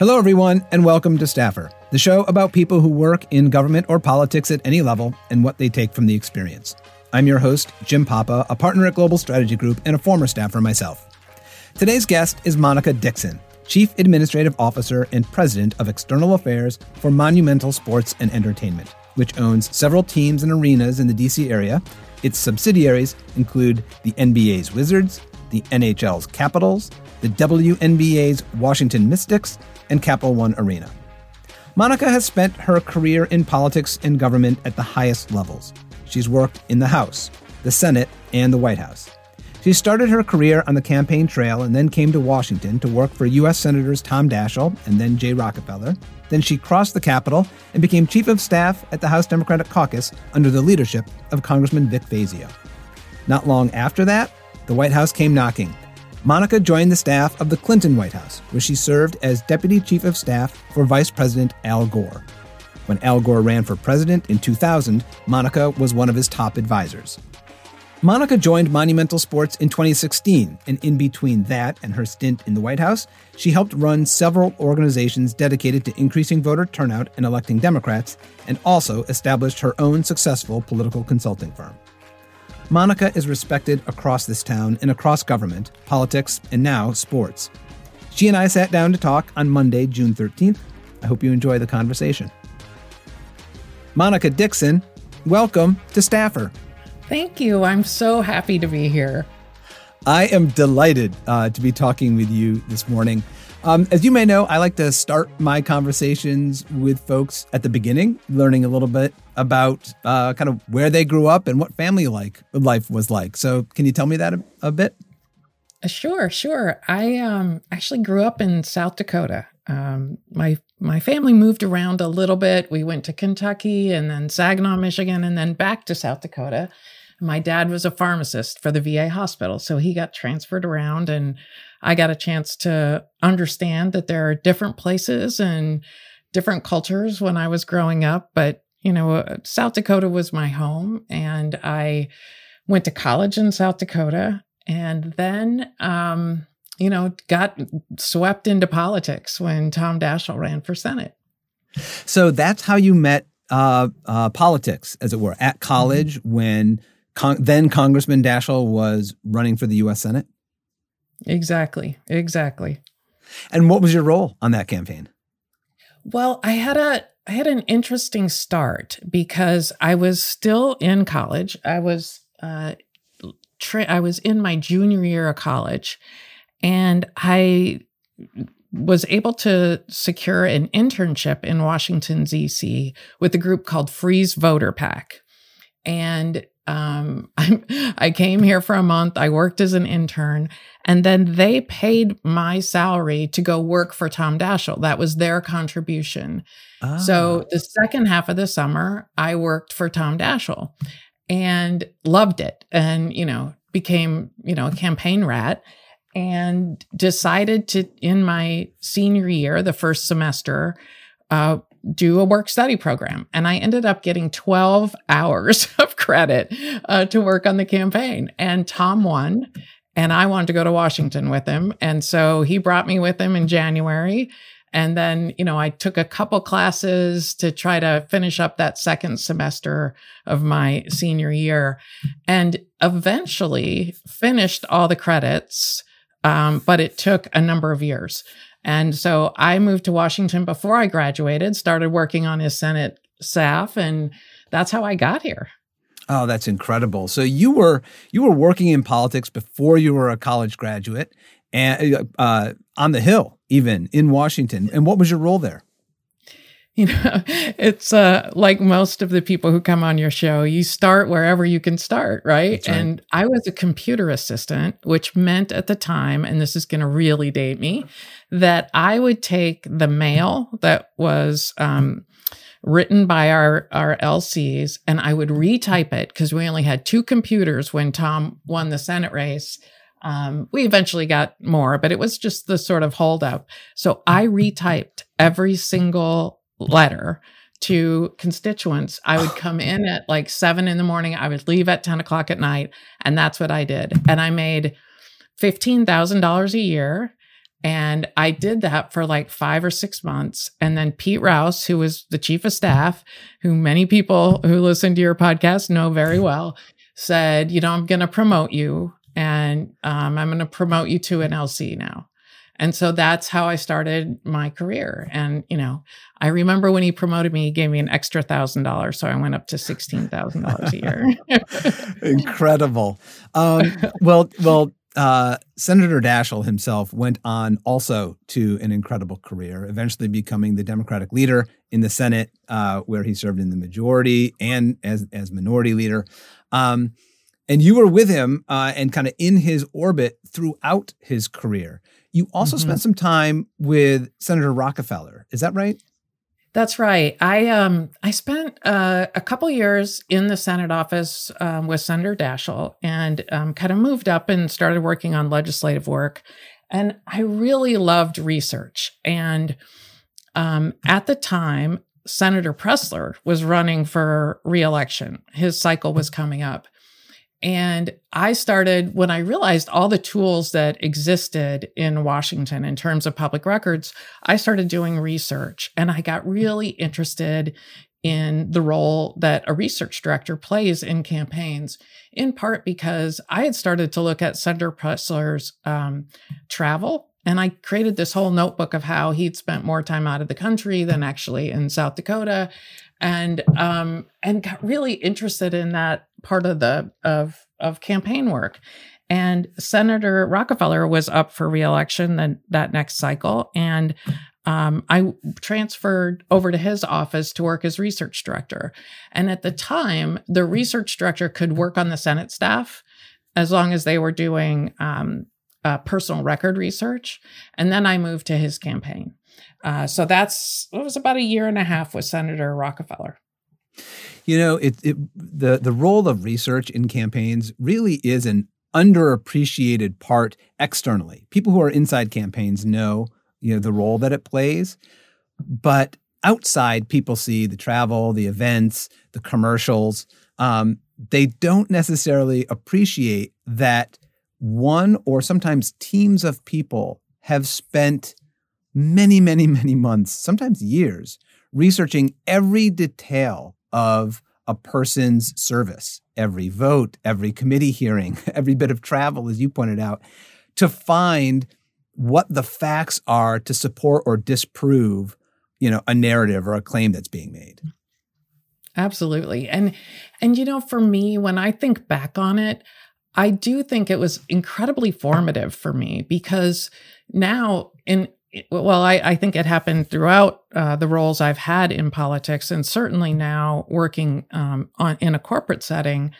Hello, everyone, and welcome to Staffer, the show about people who work in government or politics at any level and what they take from the experience. I'm your host, Jim Papa, a partner at Global Strategy Group and a former staffer myself. Today's guest is Monica Dixon, Chief Administrative Officer and President of External Affairs for Monumental Sports and Entertainment, which owns several teams and arenas in the DC area. Its subsidiaries include the NBA's Wizards, the NHL's Capitals, the WNBA's Washington Mystics, and Capital One Arena. Monica has spent her career in politics and government at the highest levels. She's worked in the House, the Senate, and the White House. She started her career on the campaign trail and then came to Washington to work for U.S. Senators Tom Daschle and then Jay Rockefeller. Then she crossed the Capitol and became Chief of Staff at the House Democratic Caucus under the leadership of Congressman Vic Fazio. Not long after that, the White House came knocking. Monica joined the staff of the Clinton White House, where she served as Deputy Chief of Staff for Vice President Al Gore. When Al Gore ran for president in 2000, Monica was one of his top advisors. Monica joined Monumental Sports in 2016, and in between that and her stint in the White House, she helped run several organizations dedicated to increasing voter turnout and electing Democrats, and also established her own successful political consulting firm. Monica is respected across this town and across government, politics, and now sports. She and I sat down to talk on Monday, June 13th. I hope you enjoy the conversation. Monica Dixon, welcome to Staffer. Thank you. I'm so happy to be here. I am delighted uh, to be talking with you this morning. Um, as you may know, I like to start my conversations with folks at the beginning, learning a little bit about uh, kind of where they grew up and what family like life was like. So, can you tell me that a, a bit? Uh, sure, sure. I um, actually grew up in South Dakota. Um, my my family moved around a little bit. We went to Kentucky and then Saginaw, Michigan, and then back to South Dakota. My dad was a pharmacist for the VA hospital, so he got transferred around and I got a chance to understand that there are different places and different cultures when I was growing up, but you know, uh, South Dakota was my home and I went to college in South Dakota and then um, you know, got swept into politics when Tom Daschle ran for Senate. So that's how you met uh, uh, politics, as it were, at college mm-hmm. when Con- then Congressman Daschle was running for the U.S. Senate? Exactly. Exactly. And what was your role on that campaign? Well, I had a I had an interesting start because I was still in college. I was uh, tra- I was in my junior year of college, and I was able to secure an internship in Washington D.C. with a group called Freeze Voter PAC, and um, I, I came here for a month. I worked as an intern, and then they paid my salary to go work for Tom Daschle. That was their contribution. Ah. So the second half of the summer, I worked for Tom Daschle and loved it, and you know became you know a campaign rat and decided to in my senior year the first semester uh, do a work study program. And I ended up getting 12 hours of credit uh, to work on the campaign. And Tom won. And I wanted to go to Washington with him. And so he brought me with him in January. And then, you know, I took a couple classes to try to finish up that second semester of my senior year and eventually finished all the credits. Um, but it took a number of years. And so I moved to Washington before I graduated, started working on his Senate staff, and that's how I got here. Oh, that's incredible. So you were you were working in politics before you were a college graduate and uh, on the Hill, even in Washington. And what was your role there? You know it's uh like most of the people who come on your show you start wherever you can start right, right. and i was a computer assistant which meant at the time and this is going to really date me that i would take the mail that was um written by our our LCs and i would retype it because we only had two computers when tom won the senate race um, we eventually got more, but it was just the sort of holdup. So I retyped every single letter to constituents. I would come in at like seven in the morning. I would leave at 10 o'clock at night. And that's what I did. And I made $15,000 a year. And I did that for like five or six months. And then Pete Rouse, who was the chief of staff, who many people who listen to your podcast know very well, said, you know, I'm going to promote you and um, I'm going to promote you to an LC now. And so that's how I started my career. And, you know, I remember when he promoted me, he gave me an extra thousand dollars. So I went up to $16,000 a year. Incredible. Um, well, well, uh, Senator Daschle himself went on also to an incredible career, eventually becoming the Democratic leader in the Senate, uh, where he served in the majority and as as minority leader. Um, and you were with him uh, and kind of in his orbit throughout his career. You also mm-hmm. spent some time with Senator Rockefeller. Is that right? That's right. I um I spent uh, a couple years in the Senate office um, with Senator Daschle and um, kind of moved up and started working on legislative work. And I really loved research. And um, at the time, Senator Pressler was running for reelection. His cycle was coming up. And I started when I realized all the tools that existed in Washington in terms of public records, I started doing research and I got really interested in the role that a research director plays in campaigns, in part because I had started to look at Senator Pressler's um, travel. And I created this whole notebook of how he'd spent more time out of the country than actually in South Dakota and um, and got really interested in that part of the of of campaign work. And Senator Rockefeller was up for reelection then that next cycle, and um, I transferred over to his office to work as research director. And at the time, the research director could work on the Senate staff as long as they were doing um, uh, personal record research. And then I moved to his campaign. Uh, so that's it was about a year and a half with Senator Rockefeller. You know, it, it the the role of research in campaigns really is an underappreciated part externally. People who are inside campaigns know you know the role that it plays, but outside people see the travel, the events, the commercials. Um, they don't necessarily appreciate that one or sometimes teams of people have spent many, many, many months, sometimes years, researching every detail of a person's service, every vote, every committee hearing, every bit of travel, as you pointed out, to find what the facts are to support or disprove, you know, a narrative or a claim that's being made. Absolutely. And and you know, for me, when I think back on it, I do think it was incredibly formative for me because now in well, I, I, think it happened throughout uh, the roles I've had in politics, and certainly now working um, on in a corporate setting.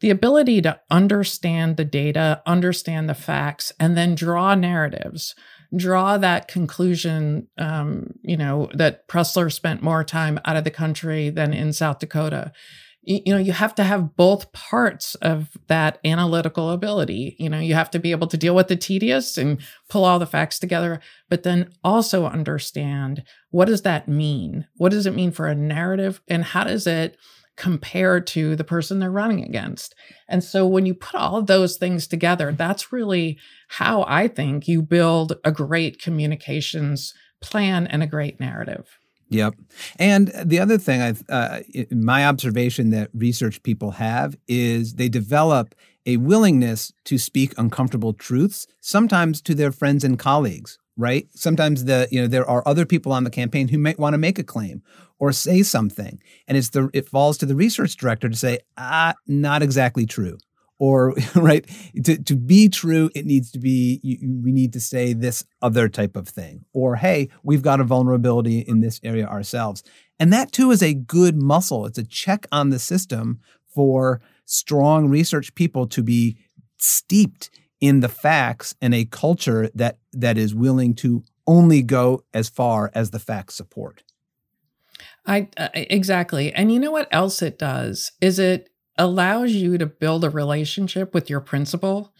The ability to understand the data, understand the facts, and then draw narratives, draw that conclusion. Um, you know that Pressler spent more time out of the country than in South Dakota you know you have to have both parts of that analytical ability. You know you have to be able to deal with the tedious and pull all the facts together but then also understand what does that mean? What does it mean for a narrative and how does it compare to the person they're running against? And so when you put all those things together that's really how i think you build a great communications plan and a great narrative Yep. And the other thing, I've, uh, my observation that research people have is they develop a willingness to speak uncomfortable truths, sometimes to their friends and colleagues. Right. Sometimes the you know there are other people on the campaign who might want to make a claim or say something, and it's the it falls to the research director to say ah not exactly true or right? To, to be true it needs to be you, we need to say this other type of thing. Or hey we've got a vulnerability in this area ourselves. And that too is a good muscle. It's a check on the system for strong research people to be steeped in the facts and a culture that that is willing to only go as far as the facts support. I exactly. And you know what else it does? Is it allows you to build a relationship with your principal.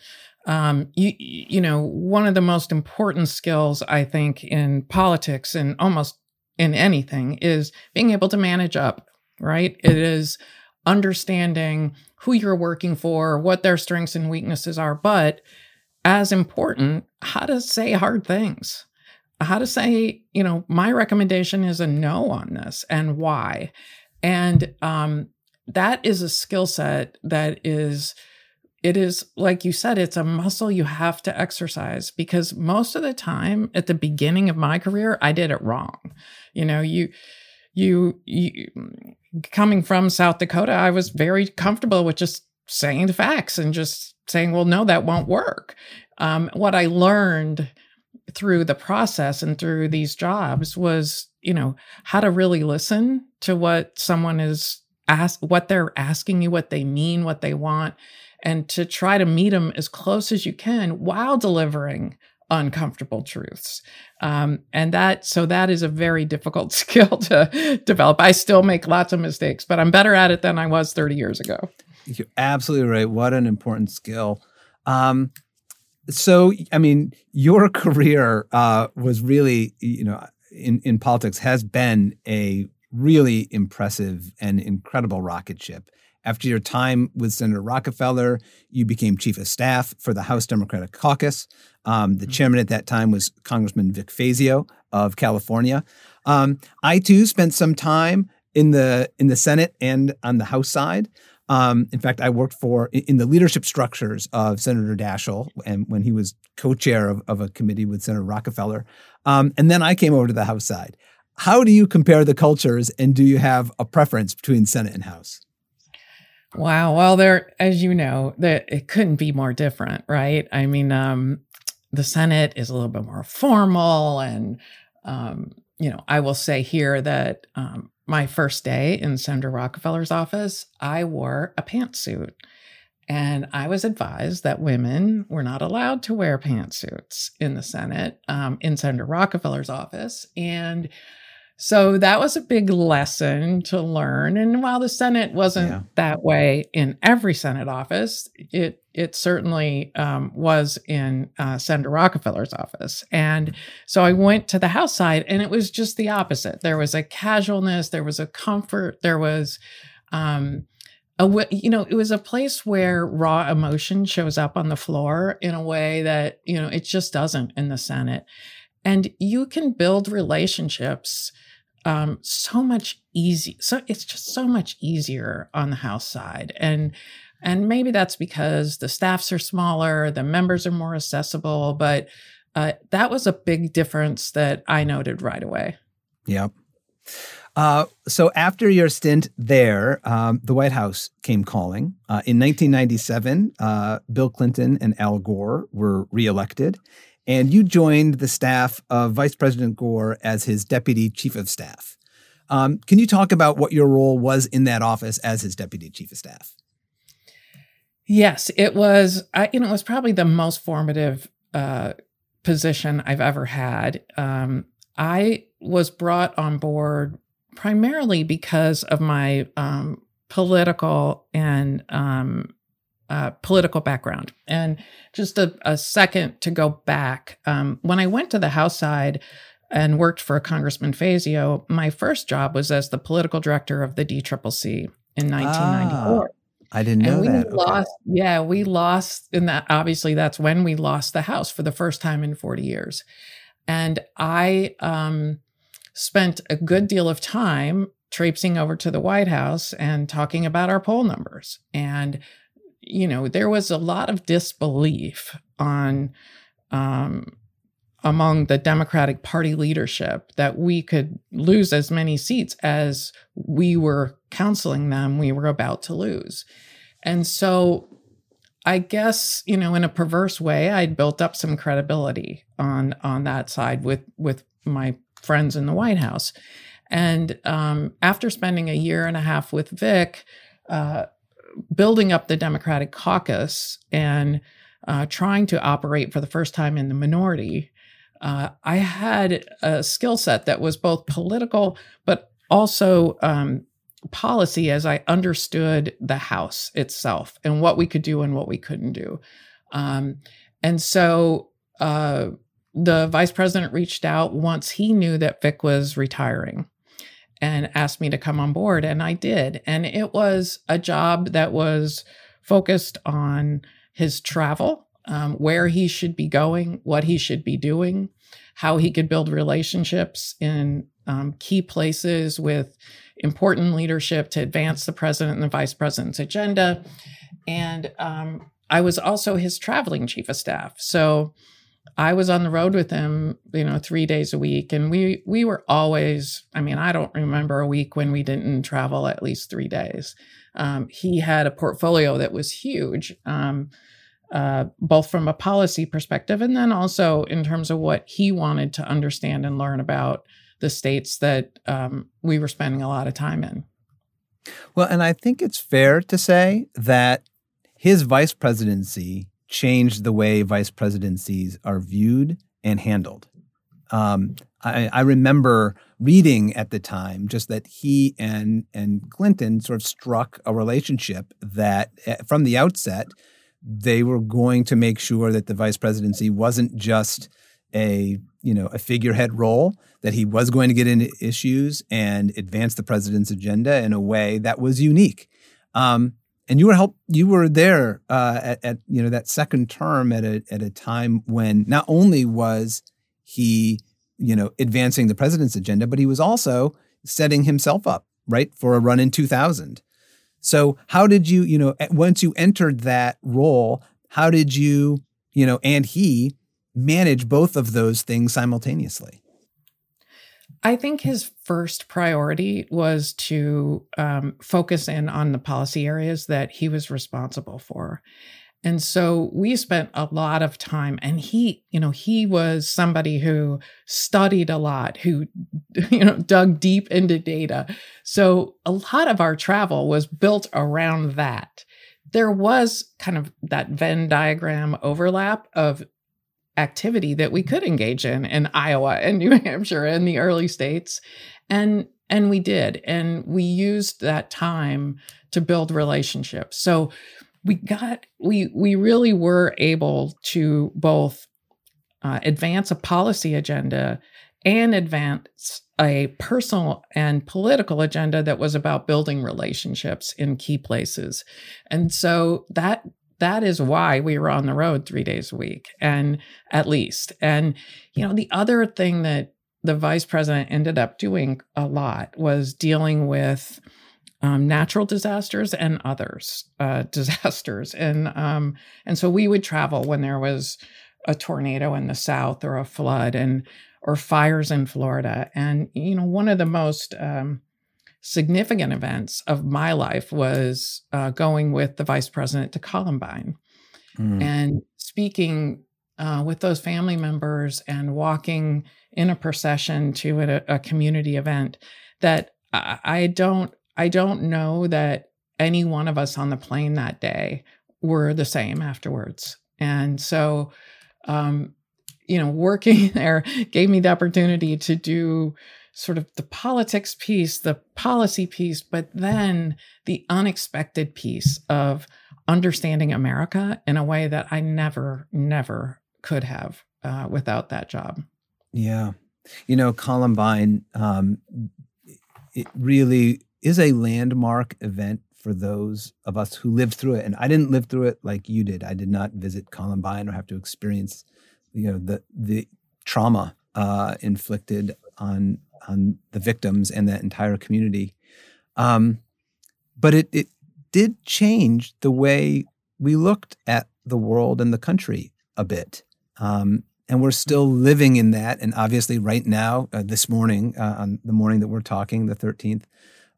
Um, you, you know, one of the most important skills I think in politics and almost in anything is being able to manage up, right? It is understanding who you're working for, what their strengths and weaknesses are, but as important how to say hard things, how to say, you know, my recommendation is a no on this and why. And um, that is a skill set that is it is like you said it's a muscle you have to exercise because most of the time at the beginning of my career i did it wrong. You know you you, you coming from south dakota i was very comfortable with just saying the facts and just saying well no that won't work. Um, what i learned through the process and through these jobs was you know how to really listen to what someone is ask what they're asking you what they mean what they want and to try to meet them as close as you can while delivering uncomfortable truths. Um, and that so that is a very difficult skill to develop. I still make lots of mistakes but i'm better at it than i was 30 years ago. You're absolutely right. What an important skill. Um, so i mean your career uh, was really you know in, in politics has been a really impressive and incredible rocket ship after your time with Senator Rockefeller, you became chief of staff for the House Democratic Caucus. Um, the mm-hmm. chairman at that time was Congressman Vic Fazio of California. Um, I too spent some time in the in the Senate and on the House side. Um, in fact, I worked for in the leadership structures of Senator Daschle, and when he was co-chair of, of a committee with Senator Rockefeller, um, and then I came over to the House side. How do you compare the cultures, and do you have a preference between Senate and House? Wow. Well, there, as you know, that it couldn't be more different, right? I mean, um, the Senate is a little bit more formal, and um, you know, I will say here that um, my first day in Senator Rockefeller's office, I wore a pantsuit. And I was advised that women were not allowed to wear pantsuits in the Senate, um, in Senator Rockefeller's office. And so that was a big lesson to learn. And while the Senate wasn't yeah. that way in every Senate office, it it certainly um, was in uh, Senator Rockefeller's office. And so I went to the House side, and it was just the opposite. There was a casualness, there was a comfort, there was. Um, a, you know, it was a place where raw emotion shows up on the floor in a way that, you know, it just doesn't in the Senate. And you can build relationships um, so much easy. So it's just so much easier on the house side, and and maybe that's because the staffs are smaller, the members are more accessible. But uh, that was a big difference that I noted right away. Yep. Uh, so after your stint there, um, the White House came calling. Uh, in 1997, uh, Bill Clinton and Al Gore were reelected, and you joined the staff of Vice President Gore as his deputy chief of staff. Um, can you talk about what your role was in that office as his deputy chief of staff? Yes, it was. I, you know, it was probably the most formative uh, position I've ever had. Um, I was brought on board primarily because of my um, political and um, uh, political background. And just a, a second to go back, um, when I went to the House side and worked for Congressman Fazio, my first job was as the political director of the DCCC in 1994. Ah, I didn't know and we that. Lost, okay. Yeah, we lost in that. Obviously, that's when we lost the House for the first time in 40 years. And I um, spent a good deal of time traipsing over to the White House and talking about our poll numbers and you know, there was a lot of disbelief on um, among the Democratic Party leadership that we could lose as many seats as we were counseling them we were about to lose. And so I guess, you know, in a perverse way, I'd built up some credibility on on that side with with my friends in the White House. And um, after spending a year and a half with Vic, uh, building up the Democratic caucus and uh, trying to operate for the first time in the minority, uh, I had a skill set that was both political but also um, policy as I understood the House itself and what we could do and what we couldn't do. Um, and so uh, the vice president reached out once he knew that Vic was retiring and asked me to come on board and I did and it was a job that was focused on his travel um, where he should be going, what he should be doing, how he could build relationships in um, key places with important leadership to advance the president and the vice president's agenda. And um, I was also his traveling chief of staff. So I was on the road with him, you know, three days a week, and we we were always. I mean, I don't remember a week when we didn't travel at least three days. Um, he had a portfolio that was huge, um, uh, both from a policy perspective and then also in terms of what he wanted to understand and learn about the states that um, we were spending a lot of time in. Well, and I think it's fair to say that his vice presidency changed the way vice presidencies are viewed and handled. Um, I, I, remember reading at the time just that he and and Clinton sort of struck a relationship that eh, from the outset they were going to make sure that the vice presidency wasn't just a you know a figurehead role that he was going to get into issues and advance the president's agenda in a way that was unique um, and you were help you were there uh, at, at, you know that second term at a at a time when not only was he you know advancing the president's agenda, but he was also setting himself up right for a run in 2000. So how did you you know once you entered that role, how did you you know and he manage both of those things simultaneously? I think his first priority was to um, focus in on the policy areas that he was responsible for. And so we spent a lot of time, and he, you know, he was somebody who studied a lot, who, you know, dug deep into data. So a lot of our travel was built around that. There was kind of that Venn diagram overlap of activity that we could engage in in Iowa and New Hampshire and the early states. And and we did. And we used that time to build relationships. So we got we we really were able to both uh, advance a policy agenda and advance a personal and political agenda that was about building relationships in key places. And so that that is why we were on the road three days a week and at least. And, you know, the other thing that the vice president ended up doing a lot was dealing with um, natural disasters and others uh, disasters. And, um, and so we would travel when there was a tornado in the south or a flood and or fires in Florida. And, you know, one of the most um, significant events of my life was uh, going with the vice president to Columbine mm. and speaking uh, with those family members and walking in a procession to a, a community event that I, I don't I don't know that any one of us on the plane that day were the same afterwards. And so, um, you know, working there gave me the opportunity to do sort of the politics piece, the policy piece, but then the unexpected piece of understanding America in a way that I never, never could have uh, without that job. Yeah. You know, Columbine, um, it really is a landmark event for those of us who lived through it. And I didn't live through it like you did. I did not visit Columbine or have to experience, you know, the the trauma uh, inflicted on on the victims and that entire community. Um, but it, it did change the way we looked at the world and the country a bit. Um, and we're still living in that. And obviously, right now, uh, this morning, uh, on the morning that we're talking, the 13th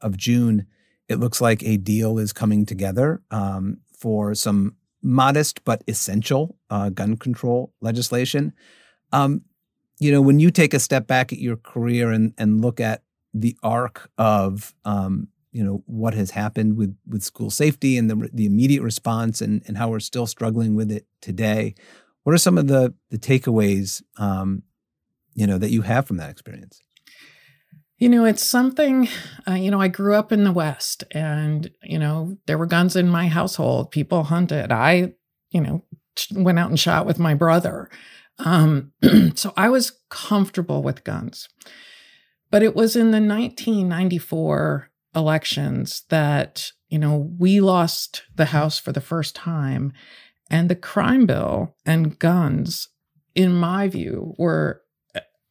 of June, it looks like a deal is coming together um, for some modest but essential uh, gun control legislation. Um, you know, when you take a step back at your career and and look at the arc of um, you know what has happened with with school safety and the the immediate response and and how we're still struggling with it today, what are some of the the takeaways um, you know that you have from that experience? You know, it's something, uh, you know, I grew up in the West and, you know, there were guns in my household. People hunted. I, you know, went out and shot with my brother. Um, so I was comfortable with guns. But it was in the 1994 elections that, you know, we lost the House for the first time. And the crime bill and guns, in my view, were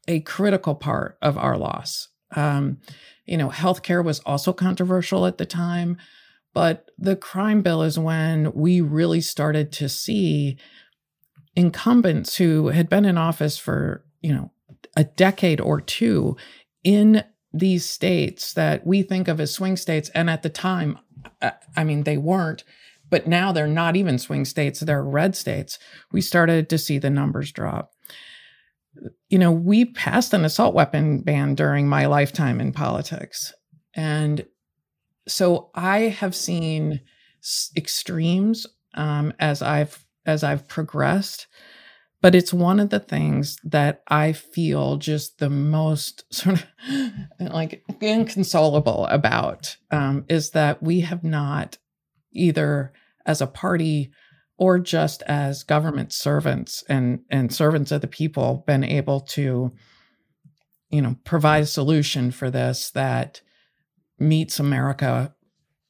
a critical part of our loss. Um, you know, healthcare was also controversial at the time, but the crime bill is when we really started to see incumbents who had been in office for, you know, a decade or two in these states that we think of as swing states. And at the time, I mean, they weren't, but now they're not even swing states, they're red states. We started to see the numbers drop. You know, we passed an assault weapon ban during my lifetime in politics. And so I have seen extremes um, as I've as I've progressed but it's one of the things that I feel just the most sort of like inconsolable about um, is that we have not either as a party or just as government servants and and servants of the people been able to you know provide a solution for this that meets America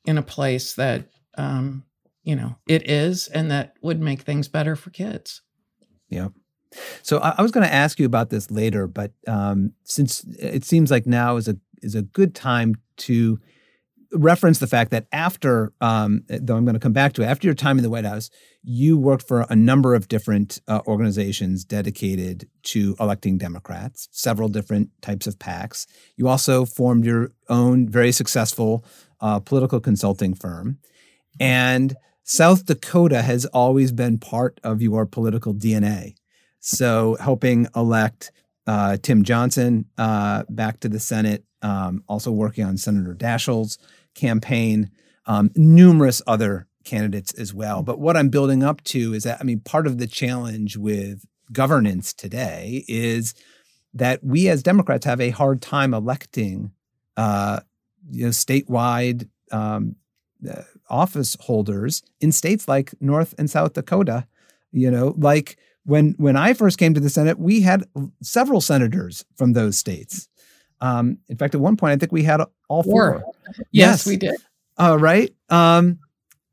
in a place that um, you know it is and that would make things better for kids. Yeah. So I, I was going to ask you about this later, but um, since it seems like now is a is a good time to reference the fact that after, um, though I'm going to come back to it, after your time in the White House, you worked for a number of different uh, organizations dedicated to electing Democrats, several different types of PACs. You also formed your own very successful uh, political consulting firm, and South Dakota has always been part of your political DNA. So, helping elect uh, Tim Johnson uh, back to the Senate, um, also working on Senator Daschle's campaign, um, numerous other candidates as well. But what I'm building up to is that, I mean, part of the challenge with governance today is that we as Democrats have a hard time electing, uh, you know, statewide um, office holders in states like North and South Dakota. You know, like when when I first came to the Senate, we had several senators from those states. Um, in fact, at one point, I think we had all four. four. Yes, yes, we did. Uh, right. Um,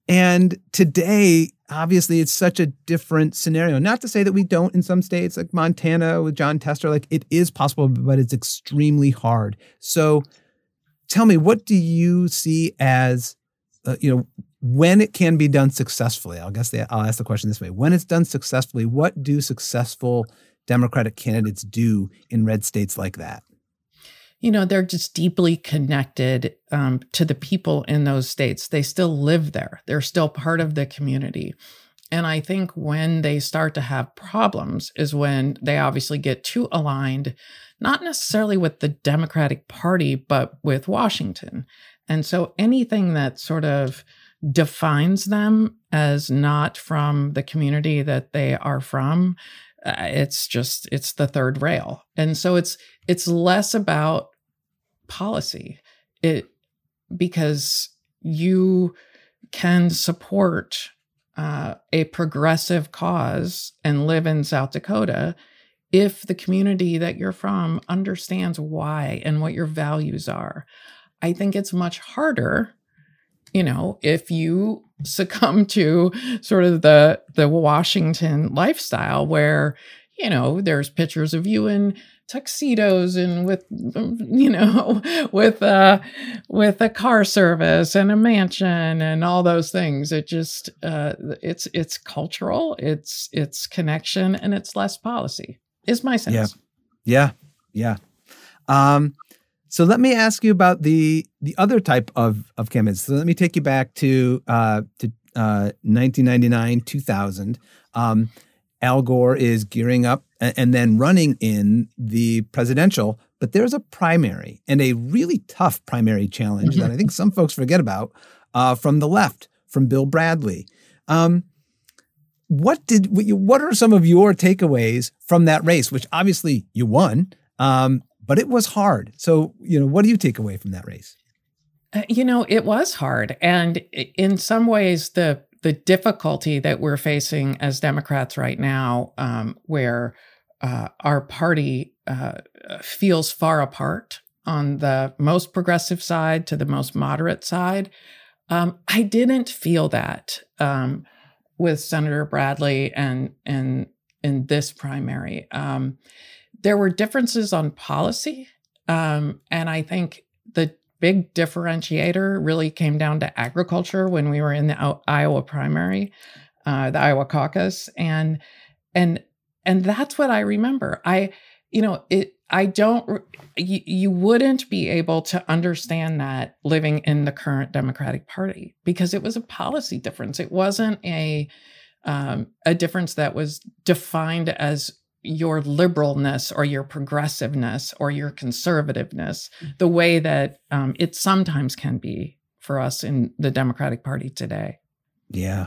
and today, obviously, it's such a different scenario. Not to say that we don't in some states, like Montana with Jon Tester, like it is possible, but it's extremely hard. So, tell me, what do you see as uh, you know, when it can be done successfully, I'll guess the, I'll ask the question this way: When it's done successfully, what do successful Democratic candidates do in red states like that? You know, they're just deeply connected um, to the people in those states. They still live there. They're still part of the community. And I think when they start to have problems is when they obviously get too aligned, not necessarily with the Democratic Party, but with Washington. And so anything that sort of defines them as not from the community that they are from, uh, it's just it's the third rail. And so it's it's less about policy. It because you can support uh, a progressive cause and live in South Dakota if the community that you're from understands why and what your values are. I think it's much harder, you know, if you succumb to sort of the the Washington lifestyle where, you know, there's pictures of you in tuxedos and with you know with uh with a car service and a mansion and all those things. It just uh it's it's cultural it's it's connection and it's less policy is my sense. Yeah yeah. Yeah. Um so let me ask you about the the other type of of candidates. So let me take you back to uh, to uh, 1999, 2000. Um, Al Gore is gearing up and, and then running in the presidential, but there's a primary and a really tough primary challenge that I think some folks forget about uh, from the left, from Bill Bradley. Um, what did what are some of your takeaways from that race, which obviously you won? Um, but it was hard. So, you know, what do you take away from that race? Uh, you know, it was hard. And in some ways, the the difficulty that we're facing as Democrats right now, um, where uh, our party uh, feels far apart on the most progressive side to the most moderate side, um, I didn't feel that um, with Senator Bradley and and in this primary. Um, there were differences on policy, um, and I think the big differentiator really came down to agriculture when we were in the Iowa primary, uh, the Iowa caucus, and and and that's what I remember. I, you know, it. I don't. You, you wouldn't be able to understand that living in the current Democratic Party because it was a policy difference. It wasn't a um, a difference that was defined as your liberalness or your progressiveness or your conservativeness, mm. the way that um, it sometimes can be for us in the Democratic Party today. Yeah.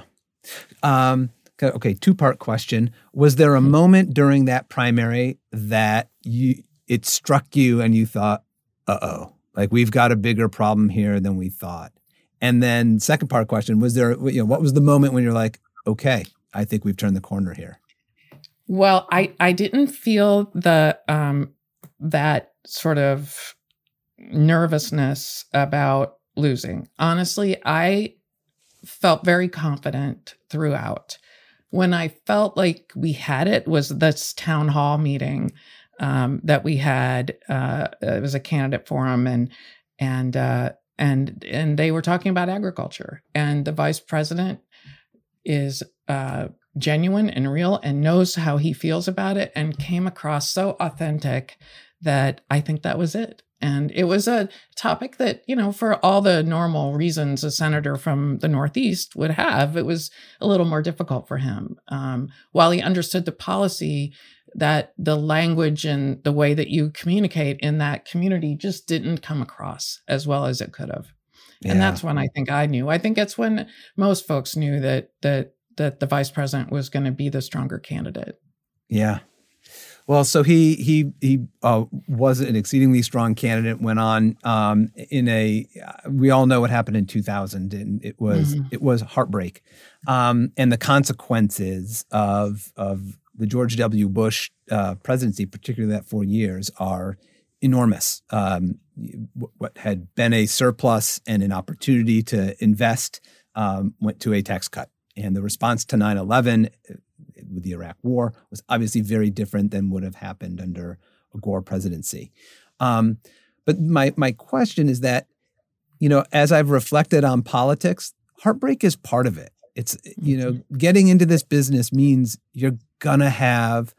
Um, okay, two part question. Was there a mm-hmm. moment during that primary that you it struck you and you thought, "Uh oh, like we've got a bigger problem here than we thought"? And then second part question: Was there you know what was the moment when you're like, "Okay, I think we've turned the corner here"? Well, I I didn't feel the um that sort of nervousness about losing. Honestly, I felt very confident throughout. When I felt like we had it was this town hall meeting um, that we had. Uh, it was a candidate forum, and and uh, and and they were talking about agriculture. And the vice president is uh, genuine and real and knows how he feels about it and came across so authentic that I think that was it. And it was a topic that, you know, for all the normal reasons a senator from the Northeast would have, it was a little more difficult for him. Um, while he understood the policy, that the language and the way that you communicate in that community just didn't come across as well as it could have. Yeah. And that's when I think I knew. I think it's when most folks knew that that that the vice president was going to be the stronger candidate. Yeah. Well, so he he he uh, was an exceedingly strong candidate. Went on um, in a. We all know what happened in 2000, and it was mm-hmm. it was heartbreak, um, and the consequences of of the George W. Bush uh, presidency, particularly that four years, are enormous. Um, what had been a surplus and an opportunity to invest um, went to a tax cut. And the response to 9 11 uh, with the Iraq War was obviously very different than would have happened under a Gore presidency. Um, but my, my question is that, you know, as I've reflected on politics, heartbreak is part of it. It's, you know, mm-hmm. getting into this business means you're going to have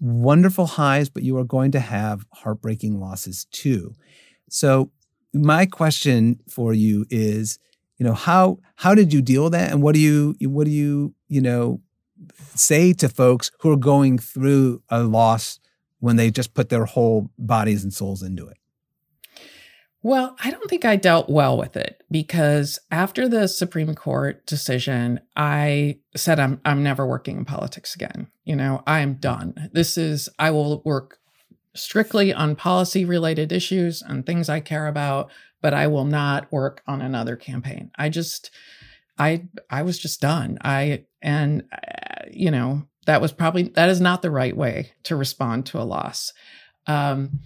wonderful highs, but you are going to have heartbreaking losses too. So, my question for you is you know how how did you deal with that and what do you what do you you know say to folks who are going through a loss when they just put their whole bodies and souls into it well, I don't think I dealt well with it because after the Supreme Court decision, I said I'm I'm never working in politics again. You know, I'm done. This is I will work strictly on policy related issues and things I care about but I will not work on another campaign. I just, I, I was just done. I, and, uh, you know, that was probably, that is not the right way to respond to a loss. Um,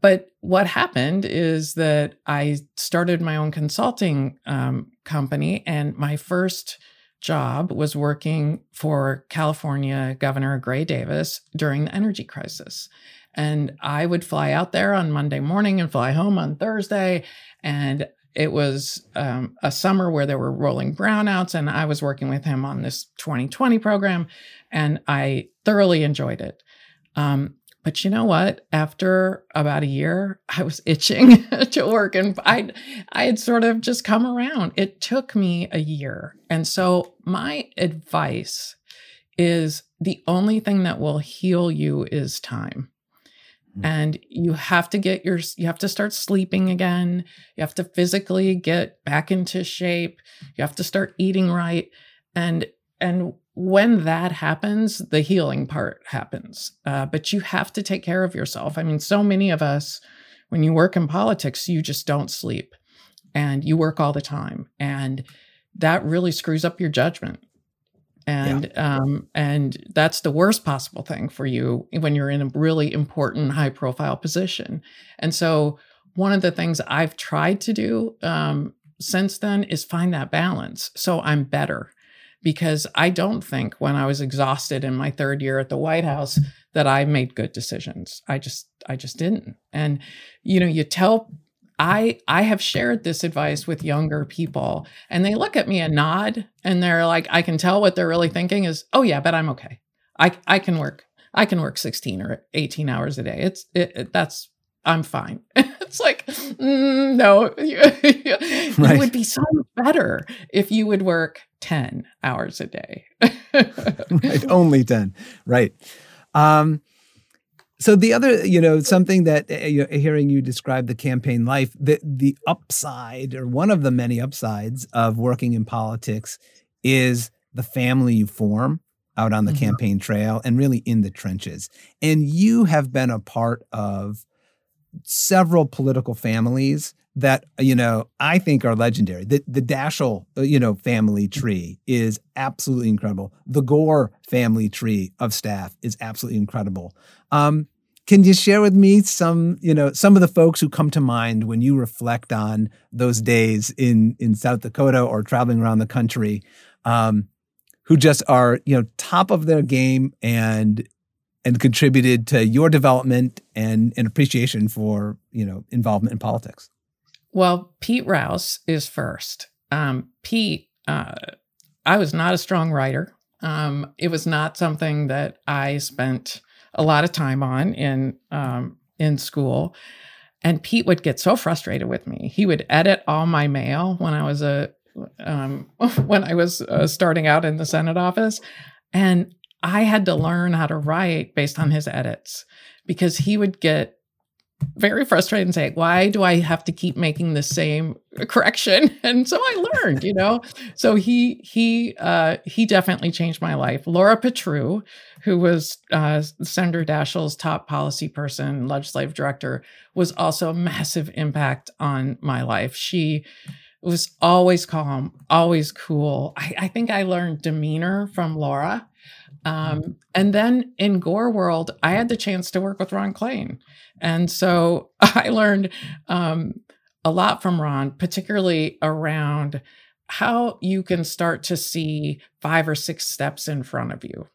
but what happened is that I started my own consulting um, company, and my first job was working for California Governor Gray Davis during the energy crisis. And I would fly out there on Monday morning and fly home on Thursday. And it was um, a summer where there were rolling brownouts, and I was working with him on this 2020 program, and I thoroughly enjoyed it. Um, but you know what? After about a year, I was itching to work, and I, I had sort of just come around. It took me a year, and so my advice is the only thing that will heal you is time. Mm. and you have to get your you have to start sleeping again. You have to physically get back into shape. You have to start eating right. And and when that happens the healing part happens. Uh, but you have to take care of yourself. I mean so many of us when you work in politics you just don't sleep and you work all the time. And that really screws up your judgment and yeah. um, and that's the worst possible thing for you when you're in a really important high profile position and so one of the things i've tried to do um, since then is find that balance so i'm better because I don't think when I was exhausted in my third year at the White House that I made good decisions. I just I just didn't. And you know, you tell I I have shared this advice with younger people and they look at me and nod and they're like I can tell what they're really thinking is, "Oh yeah, but I'm okay. I I can work. I can work 16 or 18 hours a day. It's it, it that's I'm fine. it's like, mm, no, it right. would be so much better if you would work 10 hours a day. right. Only 10. Right. Um, so the other, you know, something that you know, hearing you describe the campaign life, the the upside or one of the many upsides of working in politics is the family you form out on the mm-hmm. campaign trail and really in the trenches. And you have been a part of several political families that you know I think are legendary. The the Daschle uh, you know family tree is absolutely incredible. The Gore family tree of staff is absolutely incredible. Um, can you share with me some you know some of the folks who come to mind when you reflect on those days in in South Dakota or traveling around the country, um, who just are you know top of their game and and contributed to your development and an appreciation for you know involvement in politics? Well, Pete Rouse is first. Um, Pete, uh, I was not a strong writer. Um, it was not something that I spent a lot of time on in um, in school. And Pete would get so frustrated with me. He would edit all my mail when I was a um, when I was uh, starting out in the Senate office, and I had to learn how to write based on his edits because he would get very frustrated and say, Why do I have to keep making the same correction? And so I learned, you know. So he he uh he definitely changed my life. Laura Petrou, who was uh Senator Daschle's top policy person, legislative director, was also a massive impact on my life. She was always calm, always cool. I, I think I learned demeanor from Laura um, and then in Gore World, I had the chance to work with Ron Klain. And so I learned um, a lot from Ron, particularly around how you can start to see five or six steps in front of you.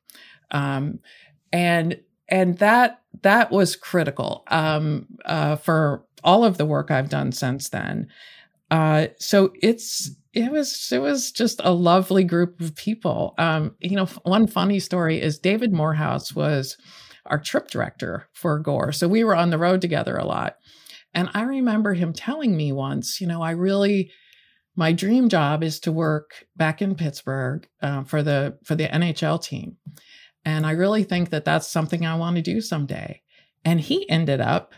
Um, and and that that was critical um, uh, for all of the work I've done since then. Uh, so it's it was it was just a lovely group of people. Um, you know, one funny story is David Morehouse was our trip director for Gore, so we were on the road together a lot. And I remember him telling me once, you know, I really my dream job is to work back in Pittsburgh uh, for the for the NHL team, and I really think that that's something I want to do someday. And he ended up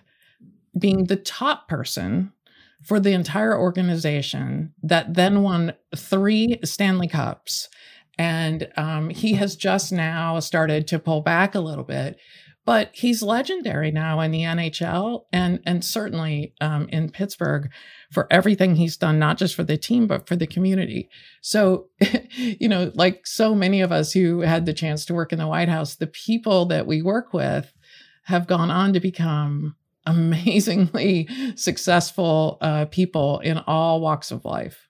being the top person for the entire organization that then won three Stanley Cups. And um, he has just now started to pull back a little bit, but he's legendary now in the NHL and and certainly um, in Pittsburgh for everything he's done, not just for the team but for the community. So, you know, like so many of us who had the chance to work in the White House, the people that we work with have gone on to become amazingly successful uh, people in all walks of life.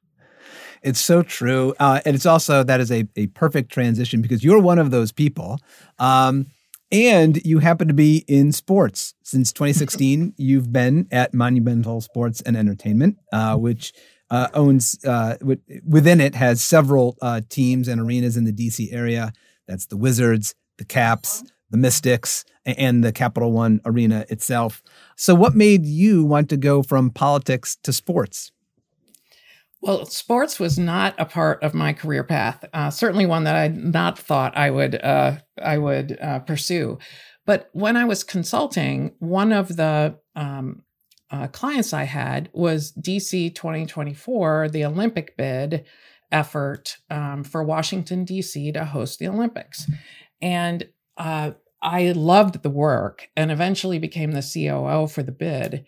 It's so true. Uh, and it's also, that is a, a perfect transition because you're one of those people. Um, and you happen to be in sports. Since 2016, you've been at Monumental Sports and Entertainment, uh, which uh, owns, uh, within it has several uh, teams and arenas in the DC area. That's the Wizards, the Caps, the Mystics, and the Capital One Arena itself. So, what made you want to go from politics to sports? Well, sports was not a part of my career path. Uh, certainly, one that I not thought I would uh, I would uh, pursue. But when I was consulting, one of the um, uh, clients I had was DC 2024, the Olympic bid effort um, for Washington D.C. to host the Olympics, and uh, I loved the work and eventually became the COO for the bid.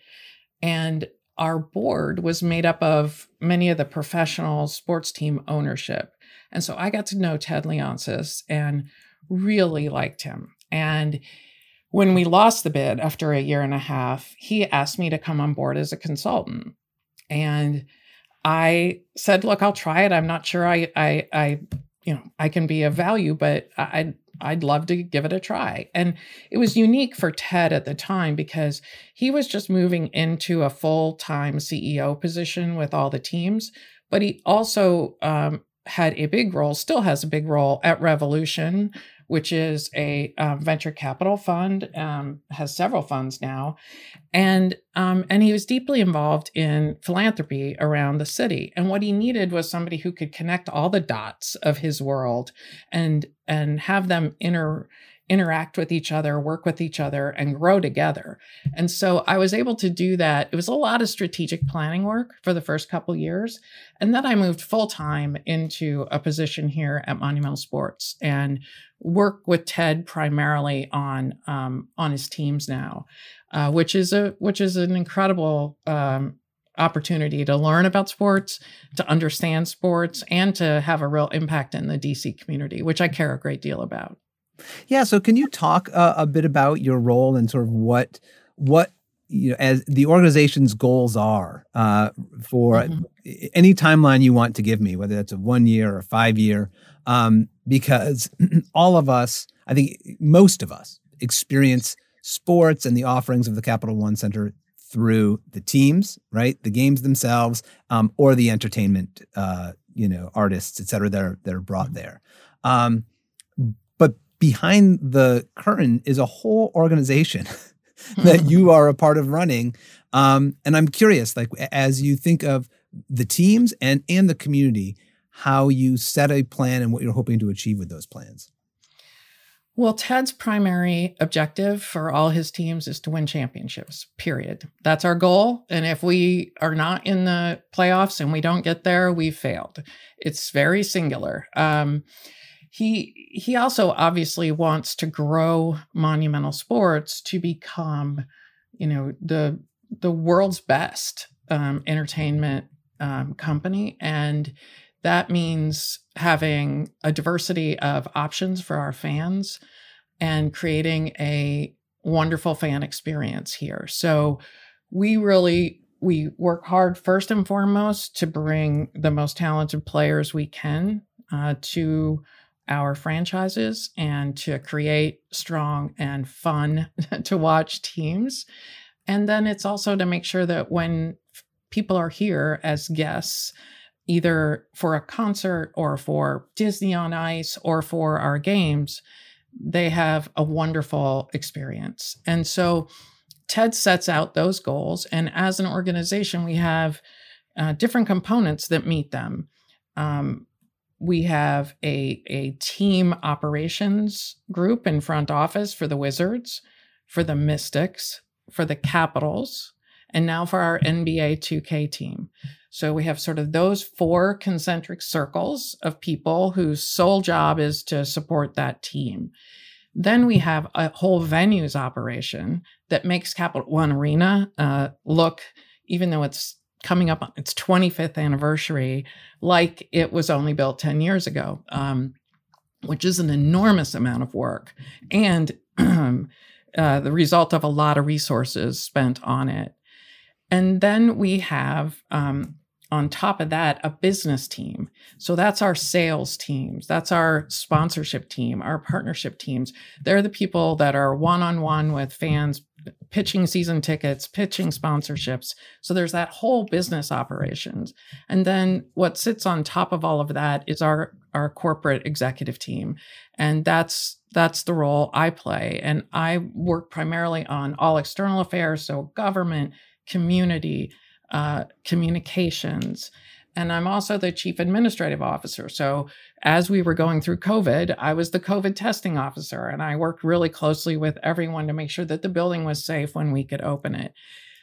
And our board was made up of many of the professional sports team ownership. And so I got to know Ted Leonsis and really liked him. And when we lost the bid after a year and a half, he asked me to come on board as a consultant. And I said, look, I'll try it. I'm not sure I I I you know, I can be of value, but I'd I'd love to give it a try. And it was unique for Ted at the time because he was just moving into a full time CEO position with all the teams, but he also um, had a big role, still has a big role at Revolution, which is a um, venture capital fund, um, has several funds now, and um, and he was deeply involved in philanthropy around the city. And what he needed was somebody who could connect all the dots of his world and and have them inter interact with each other, work with each other, and grow together. And so I was able to do that. It was a lot of strategic planning work for the first couple years. And then I moved full time into a position here at Monumental Sports and work with Ted primarily on um, on his teams now, uh, which is a which is an incredible um, opportunity to learn about sports, to understand sports, and to have a real impact in the DC community, which I care a great deal about. Yeah. So, can you talk uh, a bit about your role and sort of what what you know as the organization's goals are uh, for mm-hmm. any timeline you want to give me, whether that's a one year or five year, um, because all of us, I think most of us, experience sports and the offerings of the Capital One Center through the teams, right, the games themselves, um, or the entertainment, uh, you know, artists, et cetera, that are that are brought mm-hmm. there. Um, behind the curtain is a whole organization that you are a part of running. Um, and I'm curious, like as you think of the teams and and the community, how you set a plan and what you're hoping to achieve with those plans. Well, Ted's primary objective for all his teams is to win championships, period. That's our goal. And if we are not in the playoffs and we don't get there, we've failed. It's very singular. Um, he he also obviously wants to grow monumental sports to become you know the the world's best um, entertainment um, company. And that means having a diversity of options for our fans and creating a wonderful fan experience here. So we really we work hard first and foremost to bring the most talented players we can uh, to our franchises and to create strong and fun to watch teams. And then it's also to make sure that when people are here as guests, either for a concert or for Disney on Ice or for our games, they have a wonderful experience. And so TED sets out those goals. And as an organization, we have uh, different components that meet them. Um, we have a, a team operations group in front office for the Wizards, for the Mystics, for the Capitals, and now for our NBA 2K team. So we have sort of those four concentric circles of people whose sole job is to support that team. Then we have a whole venues operation that makes Capital One Arena uh, look, even though it's coming up on its 25th anniversary like it was only built 10 years ago, um, which is an enormous amount of work and uh, the result of a lot of resources spent on it. And then we have, um, on top of that, a business team. So that's our sales teams, that's our sponsorship team, our partnership teams. They're the people that are one on one with fans pitching season tickets, pitching sponsorships. So there's that whole business operations. And then what sits on top of all of that is our our corporate executive team. And that's that's the role I play. And I work primarily on all external affairs, so government, community, uh, communications, and I'm also the chief administrative officer. So, as we were going through COVID, I was the COVID testing officer, and I worked really closely with everyone to make sure that the building was safe when we could open it.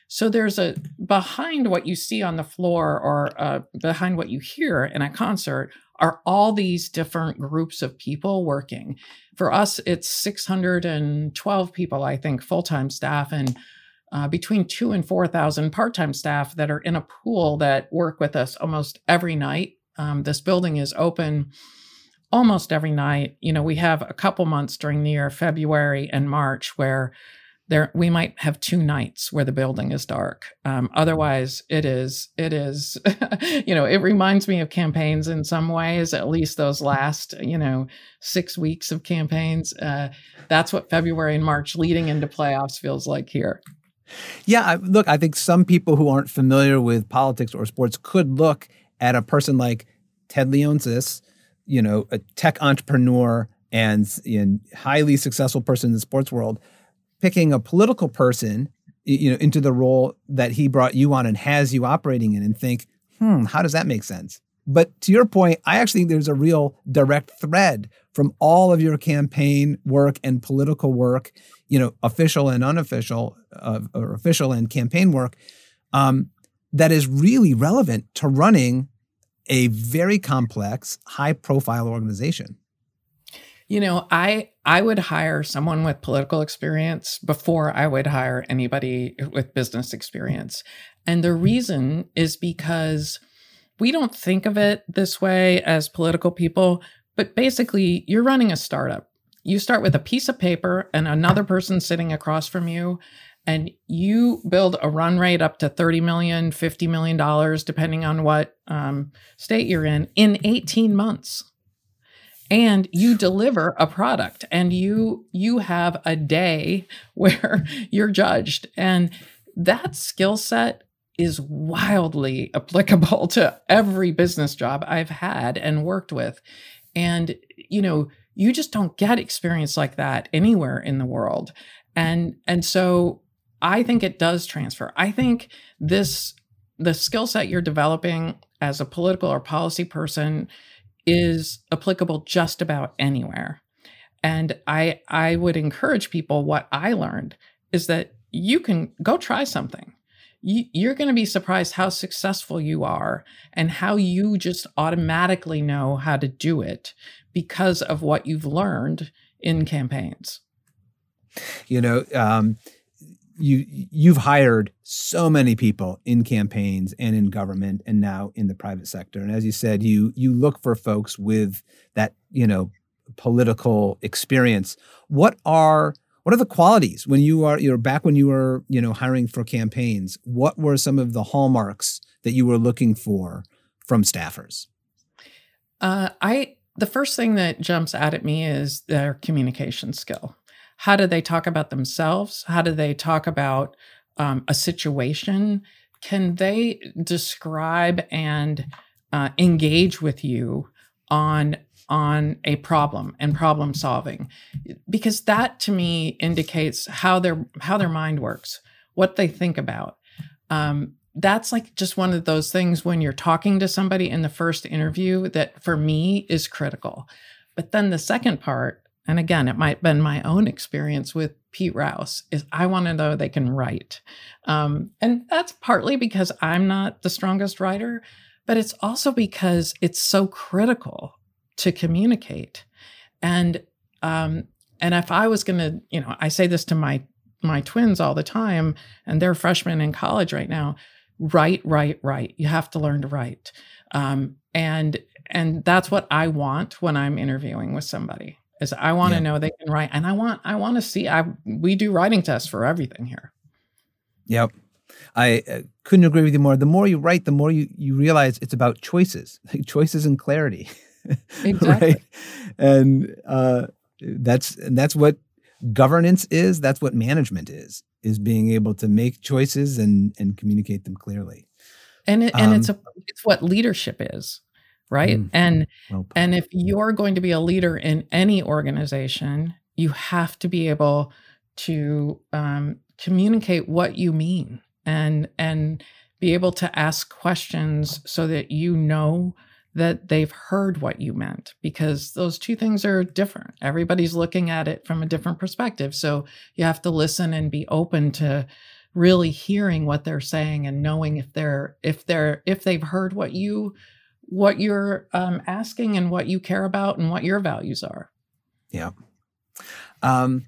So, there's a behind what you see on the floor or uh, behind what you hear in a concert are all these different groups of people working. For us, it's 612 people, I think, full time staff, and uh, between two and 4,000 part time staff that are in a pool that work with us almost every night. Um, this building is open almost every night. You know, we have a couple months during the year, February and March, where there we might have two nights where the building is dark. Um, otherwise it is it is you know it reminds me of campaigns in some ways at least those last you know six weeks of campaigns. Uh, that's what february and march leading into playoffs feels like here. Yeah look i think some people who aren't familiar with politics or sports could look at a person like ted leonsis you know a tech entrepreneur and, and highly successful person in the sports world picking a political person you know into the role that he brought you on and has you operating in and think hmm how does that make sense? But to your point i actually think there's a real direct thread from all of your campaign work and political work you know official and unofficial uh, or official and campaign work um, that is really relevant to running a very complex high profile organization you know, I I would hire someone with political experience before I would hire anybody with business experience. And the reason is because we don't think of it this way as political people, but basically you're running a startup. You start with a piece of paper and another person sitting across from you and you build a run rate up to 30 million 50 million dollars depending on what um, state you're in in 18 months. And you deliver a product and you you have a day where you're judged. And that skill set is wildly applicable to every business job I've had and worked with. And you know you just don't get experience like that anywhere in the world. And and so I think it does transfer I think this the skill set you're developing as a political or policy person is applicable just about anywhere. And I I would encourage people what I learned is that you can go try something. You, you're going to be surprised how successful you are and how you just automatically know how to do it because of what you've learned in campaigns. You know, um, you you've hired so many people in campaigns and in government and now in the private sector. And as you said you you look for folks with that you know political experience. What are what are the qualities when you are you're back when you were you know hiring for campaigns what were some of the hallmarks that you were looking for from staffers? Uh, i the first thing that jumps out at me is their communication skill how do they talk about themselves? How do they talk about um, a situation? Can they describe and uh, engage with you on on a problem and problem solving? Because that to me indicates how their how their mind works, what they think about. Um, that's like just one of those things when you're talking to somebody in the first interview that for me is critical. But then the second part and again, it might have been my own experience with Pete Rouse, is I want to know they can write. Um, and that's partly because I'm not the strongest writer, but it's also because it's so critical to communicate. And um, and if I was going to, you know, I say this to my my twins all the time, and they're freshmen in college right now. Write, write, write. You have to learn to write, um, and and that's what I want when I'm interviewing with somebody is I want to yeah. know they can write, and I want I want to see. I we do writing tests for everything here. Yep. I uh, couldn't agree with you more. The more you write, the more you, you realize it's about choices, like choices and clarity. Exactly. right? And uh, that's and that's what governance is. That's what management is. Is being able to make choices and and communicate them clearly. And it, and um, it's a it's what leadership is right? Mm, and well and if you're going to be a leader in any organization you have to be able to um, communicate what you mean and and be able to ask questions so that you know that they've heard what you meant because those two things are different. Everybody's looking at it from a different perspective. So you have to listen and be open to really hearing what they're saying and knowing if they're if they're if they've heard what you what you're um, asking and what you care about and what your values are. Yeah. Um,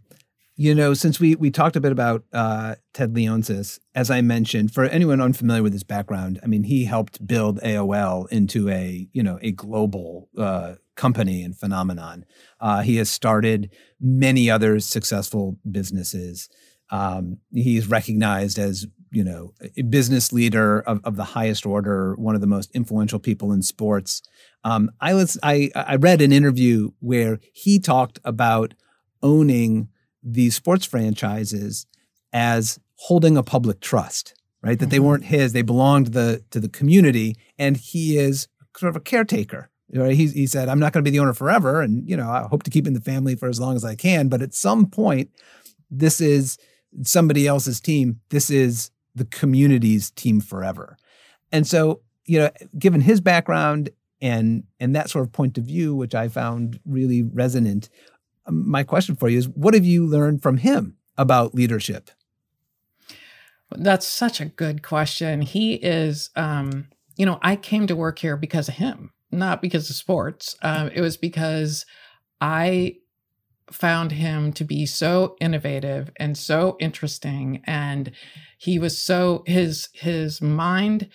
you know, since we we talked a bit about uh, Ted Leonsis, as I mentioned, for anyone unfamiliar with his background, I mean, he helped build AOL into a you know a global uh, company and phenomenon. Uh, he has started many other successful businesses. Um, he's recognized as you know a business leader of, of the highest order, one of the most influential people in sports. Um, I was I I read an interview where he talked about owning these sports franchises as holding a public trust, right? That mm-hmm. they weren't his; they belonged to the to the community, and he is sort of a caretaker. Right? He he said, "I'm not going to be the owner forever, and you know, I hope to keep in the family for as long as I can, but at some point, this is somebody else's team. This is the community's team forever." And so, you know, given his background and and that sort of point of view, which I found really resonant, um, my question for you is: What have you learned from him about leadership? That's such a good question. He is, um, you know, I came to work here because of him, not because of sports. Uh, it was because I found him to be so innovative and so interesting, and he was so his his mind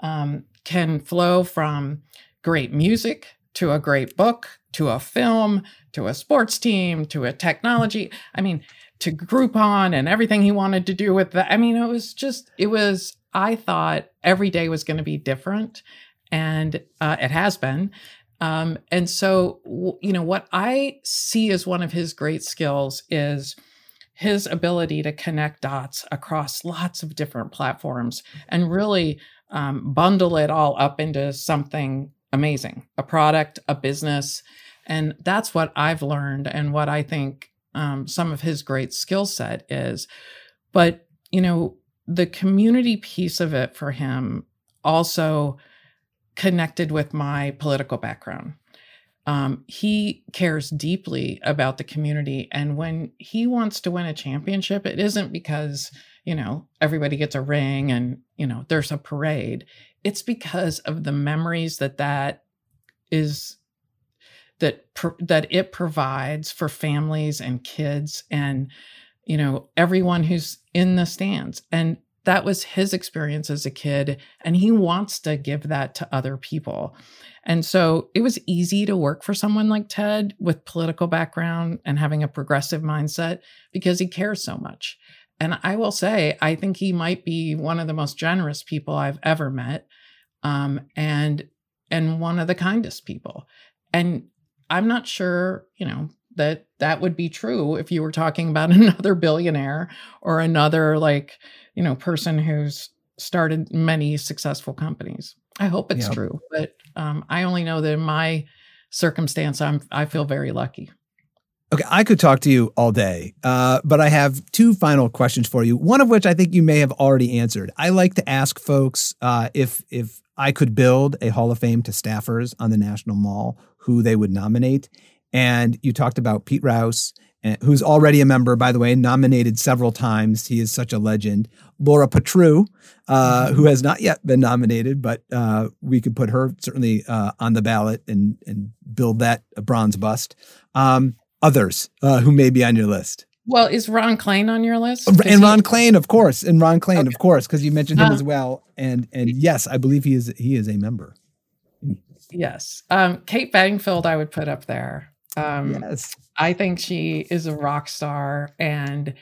um, can flow from great music to a great book to a film to a sports team to a technology. I mean, to Groupon and everything he wanted to do with that. I mean, it was just, it was, I thought every day was going to be different. And uh, it has been. Um, and so, you know, what I see as one of his great skills is his ability to connect dots across lots of different platforms and really um, bundle it all up into something amazing a product, a business. And that's what I've learned and what I think um, some of his great skill set is. But, you know, the community piece of it for him also connected with my political background. Um, he cares deeply about the community. And when he wants to win a championship, it isn't because, you know, everybody gets a ring and, you know, there's a parade. It's because of the memories that that is that that it provides for families and kids and you know everyone who's in the stands and that was his experience as a kid and he wants to give that to other people. And so it was easy to work for someone like ted with political background and having a progressive mindset because he cares so much. And i will say i think he might be one of the most generous people i've ever met um, and and one of the kindest people. And I'm not sure, you know, that that would be true if you were talking about another billionaire or another like, you know, person who's started many successful companies. I hope it's yep. true, but um, I only know that in my circumstance, I'm I feel very lucky. Okay, I could talk to you all day, uh, but I have two final questions for you. One of which I think you may have already answered. I like to ask folks uh, if if I could build a Hall of Fame to staffers on the National Mall, who they would nominate. And you talked about Pete Rouse, eh, who's already a member, by the way, nominated several times. He is such a legend. Laura Petrou, uh, who has not yet been nominated, but uh, we could put her certainly uh, on the ballot and and build that a bronze bust. Um, others uh, who may be on your list. Well, is Ron Klain on your list? And Ron Klain, of course, and Ron Klain, okay. of course, because you mentioned him uh, as well. And and yes, I believe he is he is a member. Yes, um, Kate Bedingfield, I would put up there. Um, yes, I think she is a rock star and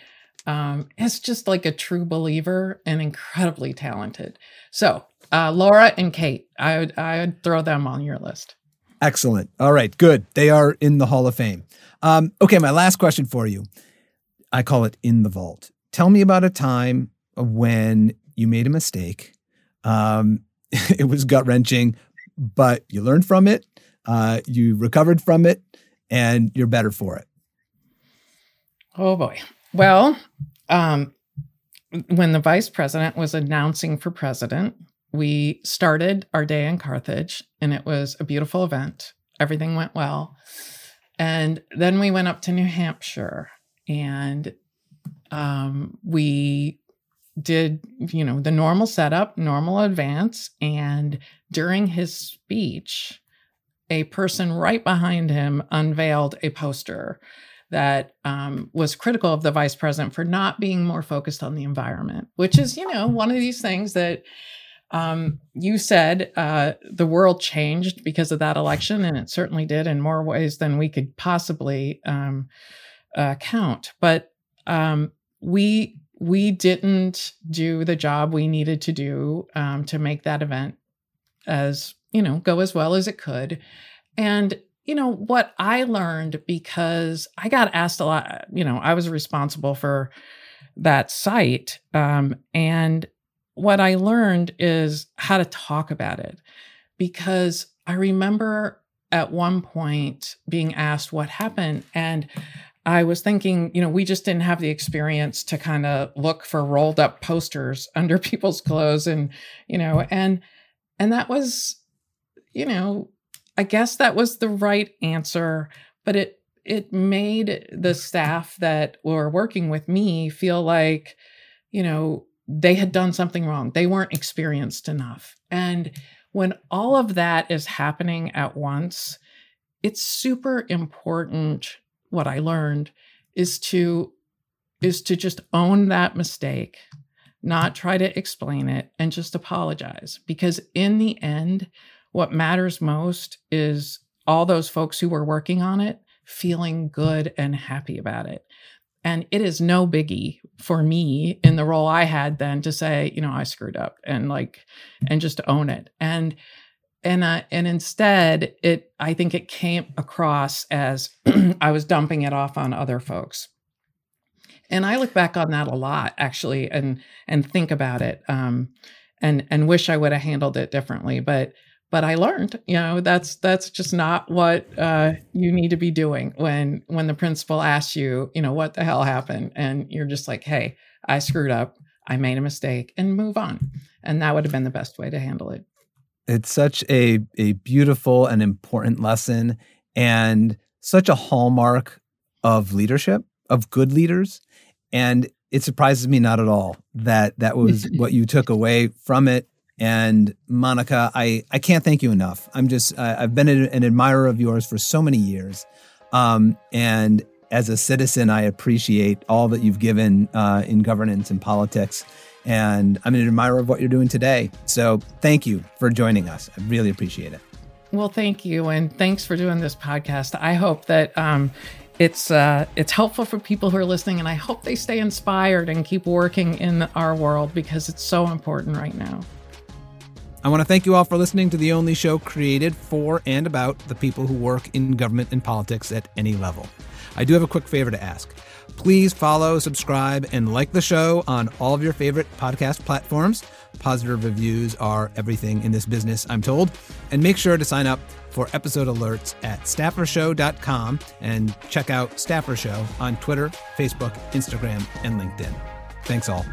um, is just like a true believer and incredibly talented. So uh, Laura and Kate, I would I would throw them on your list. Excellent. All right, good. They are in the Hall of Fame. Um, okay, my last question for you. I call it in the vault. Tell me about a time when you made a mistake. Um, it was gut wrenching, but you learned from it, uh, you recovered from it, and you're better for it. Oh boy. Well, um, when the vice president was announcing for president, we started our day in Carthage, and it was a beautiful event. Everything went well. And then we went up to New Hampshire and um, we did, you know, the normal setup, normal advance. And during his speech, a person right behind him unveiled a poster that um, was critical of the vice president for not being more focused on the environment, which is, you know, one of these things that um, you said uh, the world changed because of that election, and it certainly did in more ways than we could possibly um, uh, count. But um, we we didn't do the job we needed to do um, to make that event as you know go as well as it could. And you know what i learned because i got asked a lot you know i was responsible for that site um, and what i learned is how to talk about it. Because i remember at one point being asked what happened and I was thinking, you know, we just didn't have the experience to kind of look for rolled up posters under people's clothes and, you know, and and that was, you know, I guess that was the right answer, but it it made the mm. staff that were working with me feel like, you know, they had done something wrong. They weren't experienced enough. And when all of that is happening at once, it's super important what I learned is to is to just own that mistake, not try to explain it and just apologize because in the end what matters most is all those folks who were working on it feeling good and happy about it. And it is no biggie for me in the role I had then to say, you know, I screwed up and like, and just own it. And and uh, and instead it i think it came across as i was dumping it off on other folks and i look back on that a lot actually and and think about it um and and wish i would have handled it differently but but i learned you know that's that's just not what uh, you need to be doing when when the principal asks you you know what the hell happened and you're just like hey i screwed up i made a mistake and move on and that would have been the best way to handle it it's such a a beautiful and important lesson and such a hallmark of leadership, of good leaders. And it surprises me not at all that that was what you took away from it. And Monica, I, I can't thank you enough. I'm just, I've been an admirer of yours for so many years. Um, and as a citizen, I appreciate all that you've given uh, in governance and politics. And I'm an admirer of what you're doing today. So thank you for joining us. I really appreciate it. Well, thank you, and thanks for doing this podcast. I hope that um, it's uh, it's helpful for people who are listening, and I hope they stay inspired and keep working in our world because it's so important right now. I want to thank you all for listening to the only show created for and about the people who work in government and politics at any level. I do have a quick favor to ask. Please follow, subscribe, and like the show on all of your favorite podcast platforms. Positive reviews are everything in this business, I'm told. And make sure to sign up for episode alerts at staffershow.com and check out Staffer Show on Twitter, Facebook, Instagram, and LinkedIn. Thanks all.